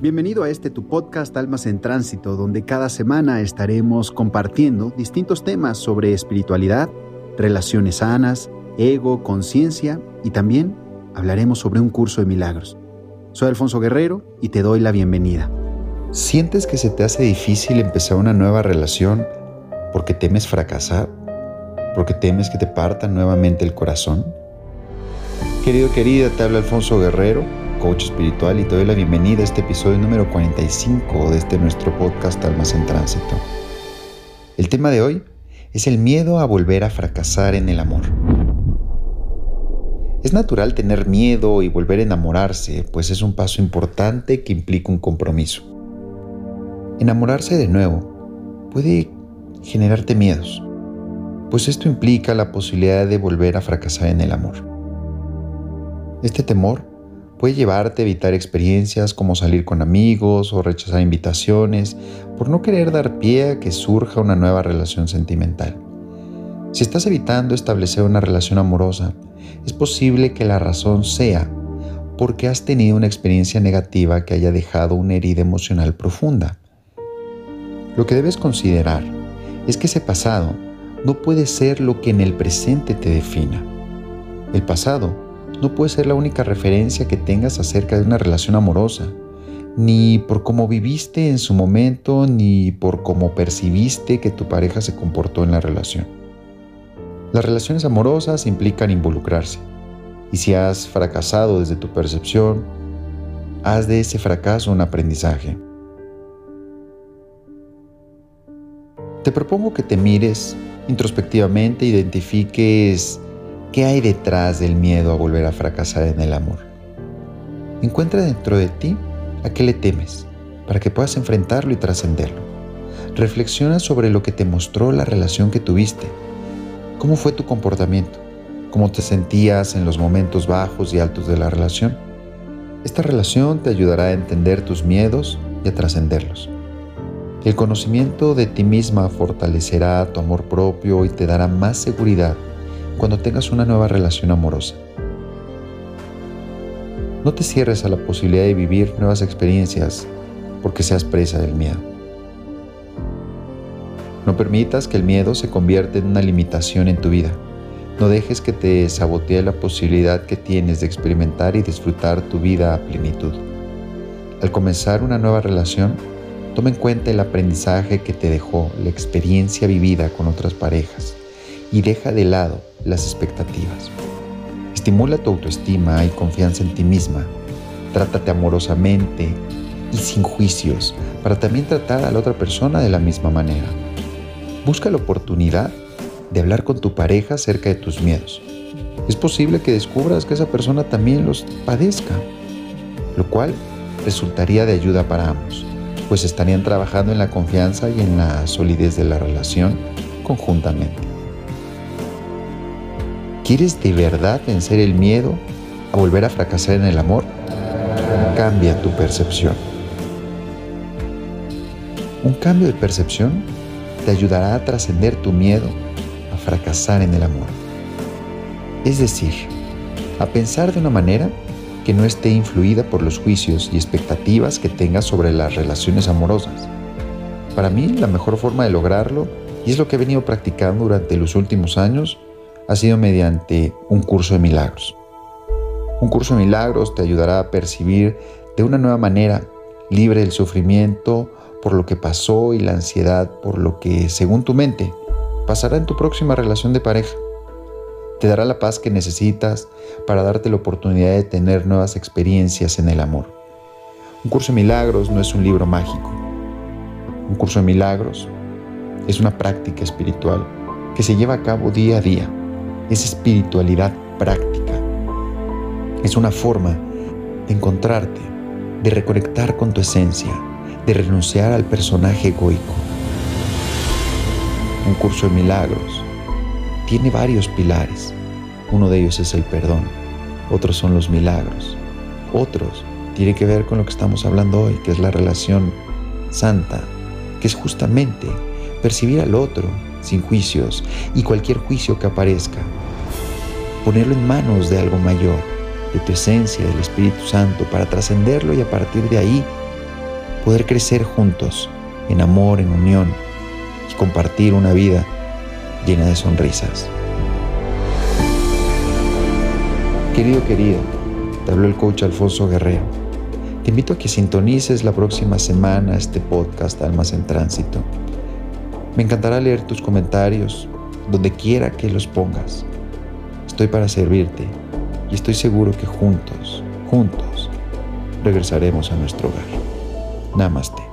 Bienvenido a este tu podcast Almas en Tránsito, donde cada semana estaremos compartiendo distintos temas sobre espiritualidad, relaciones sanas, ego, conciencia y también hablaremos sobre un curso de milagros. Soy Alfonso Guerrero y te doy la bienvenida. ¿Sientes que se te hace difícil empezar una nueva relación porque temes fracasar? ¿Porque temes que te partan nuevamente el corazón? Querido, querida, te habla Alfonso Guerrero coach espiritual y te doy la bienvenida a este episodio número 45 de este nuestro podcast Almas en Tránsito. El tema de hoy es el miedo a volver a fracasar en el amor. Es natural tener miedo y volver a enamorarse, pues es un paso importante que implica un compromiso. Enamorarse de nuevo puede generarte miedos, pues esto implica la posibilidad de volver a fracasar en el amor. Este temor puede llevarte a evitar experiencias como salir con amigos o rechazar invitaciones por no querer dar pie a que surja una nueva relación sentimental. Si estás evitando establecer una relación amorosa, es posible que la razón sea porque has tenido una experiencia negativa que haya dejado una herida emocional profunda. Lo que debes considerar es que ese pasado no puede ser lo que en el presente te defina. El pasado no puede ser la única referencia que tengas acerca de una relación amorosa, ni por cómo viviste en su momento, ni por cómo percibiste que tu pareja se comportó en la relación. Las relaciones amorosas implican involucrarse, y si has fracasado desde tu percepción, haz de ese fracaso un aprendizaje. Te propongo que te mires introspectivamente, identifiques ¿Qué hay detrás del miedo a volver a fracasar en el amor? Encuentra dentro de ti a qué le temes para que puedas enfrentarlo y trascenderlo. Reflexiona sobre lo que te mostró la relación que tuviste. ¿Cómo fue tu comportamiento? ¿Cómo te sentías en los momentos bajos y altos de la relación? Esta relación te ayudará a entender tus miedos y a trascenderlos. El conocimiento de ti misma fortalecerá tu amor propio y te dará más seguridad cuando tengas una nueva relación amorosa. No te cierres a la posibilidad de vivir nuevas experiencias porque seas presa del miedo. No permitas que el miedo se convierta en una limitación en tu vida. No dejes que te sabotee la posibilidad que tienes de experimentar y disfrutar tu vida a plenitud. Al comenzar una nueva relación, toma en cuenta el aprendizaje que te dejó la experiencia vivida con otras parejas y deja de lado las expectativas. Estimula tu autoestima y confianza en ti misma. Trátate amorosamente y sin juicios para también tratar a la otra persona de la misma manera. Busca la oportunidad de hablar con tu pareja acerca de tus miedos. Es posible que descubras que esa persona también los padezca, lo cual resultaría de ayuda para ambos, pues estarían trabajando en la confianza y en la solidez de la relación conjuntamente. ¿Quieres de verdad vencer el miedo a volver a fracasar en el amor? Cambia tu percepción. Un cambio de percepción te ayudará a trascender tu miedo a fracasar en el amor. Es decir, a pensar de una manera que no esté influida por los juicios y expectativas que tengas sobre las relaciones amorosas. Para mí, la mejor forma de lograrlo, y es lo que he venido practicando durante los últimos años, ha sido mediante un curso de milagros. Un curso de milagros te ayudará a percibir de una nueva manera, libre del sufrimiento por lo que pasó y la ansiedad por lo que, según tu mente, pasará en tu próxima relación de pareja. Te dará la paz que necesitas para darte la oportunidad de tener nuevas experiencias en el amor. Un curso de milagros no es un libro mágico. Un curso de milagros es una práctica espiritual que se lleva a cabo día a día es espiritualidad práctica. Es una forma de encontrarte, de reconectar con tu esencia, de renunciar al personaje egoico. Un curso de milagros tiene varios pilares. Uno de ellos es el perdón, otros son los milagros, otros tiene que ver con lo que estamos hablando hoy, que es la relación santa, que es justamente percibir al otro sin juicios y cualquier juicio que aparezca. Ponerlo en manos de algo mayor, de tu esencia, del Espíritu Santo, para trascenderlo y a partir de ahí poder crecer juntos en amor, en unión y compartir una vida llena de sonrisas. Querido, querido, te habló el coach Alfonso Guerrero. Te invito a que sintonices la próxima semana este podcast Almas en Tránsito. Me encantará leer tus comentarios donde quiera que los pongas. Estoy para servirte y estoy seguro que juntos, juntos, regresaremos a nuestro hogar. Namaste.